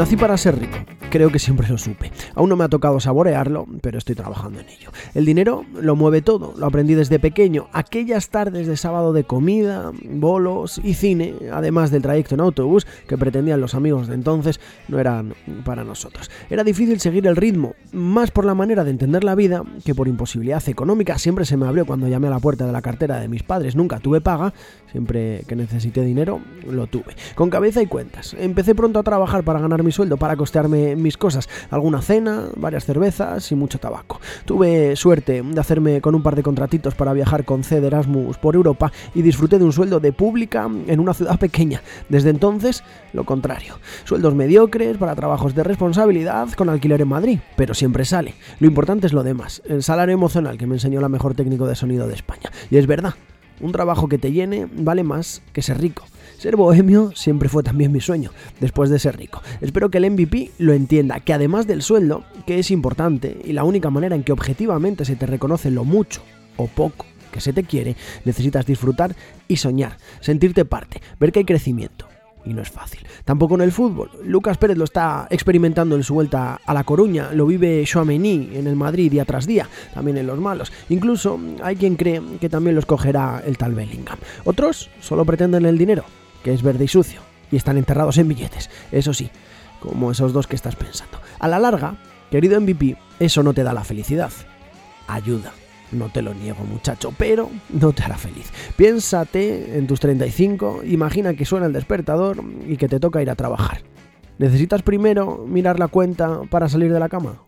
Nací para ser rico. Creo que siempre lo supe. Aún no me ha tocado saborearlo, pero estoy trabajando en ello. El dinero lo mueve todo, lo aprendí desde pequeño. Aquellas tardes de sábado de comida, bolos y cine, además del trayecto en autobús que pretendían los amigos de entonces, no eran para nosotros. Era difícil seguir el ritmo, más por la manera de entender la vida que por imposibilidad económica. Siempre se me abrió cuando llamé a la puerta de la cartera de mis padres. Nunca tuve paga, siempre que necesité dinero, lo tuve. Con cabeza y cuentas. Empecé pronto a trabajar para ganar mi sueldo, para costearme mis cosas, alguna cena, varias cervezas y mucho tabaco. Tuve suerte de hacerme con un par de contratitos para viajar con C de Erasmus por Europa y disfruté de un sueldo de pública en una ciudad pequeña. Desde entonces, lo contrario. Sueldos mediocres para trabajos de responsabilidad con alquiler en Madrid, pero siempre sale. Lo importante es lo demás, el salario emocional que me enseñó la mejor técnico de sonido de España. Y es verdad, un trabajo que te llene vale más que ser rico. Ser bohemio siempre fue también mi sueño, después de ser rico. Espero que el MVP lo entienda, que además del sueldo, que es importante y la única manera en que objetivamente se te reconoce lo mucho o poco que se te quiere, necesitas disfrutar y soñar, sentirte parte, ver que hay crecimiento. Y no es fácil. Tampoco en el fútbol. Lucas Pérez lo está experimentando en su vuelta a La Coruña. Lo vive Chouameni en el Madrid día tras día. También en los malos. Incluso hay quien cree que también lo escogerá el tal Bellingham. Otros solo pretenden el dinero que es verde y sucio, y están enterrados en billetes, eso sí, como esos dos que estás pensando. A la larga, querido MVP, eso no te da la felicidad. Ayuda, no te lo niego muchacho, pero no te hará feliz. Piénsate en tus 35, imagina que suena el despertador y que te toca ir a trabajar. ¿Necesitas primero mirar la cuenta para salir de la cama?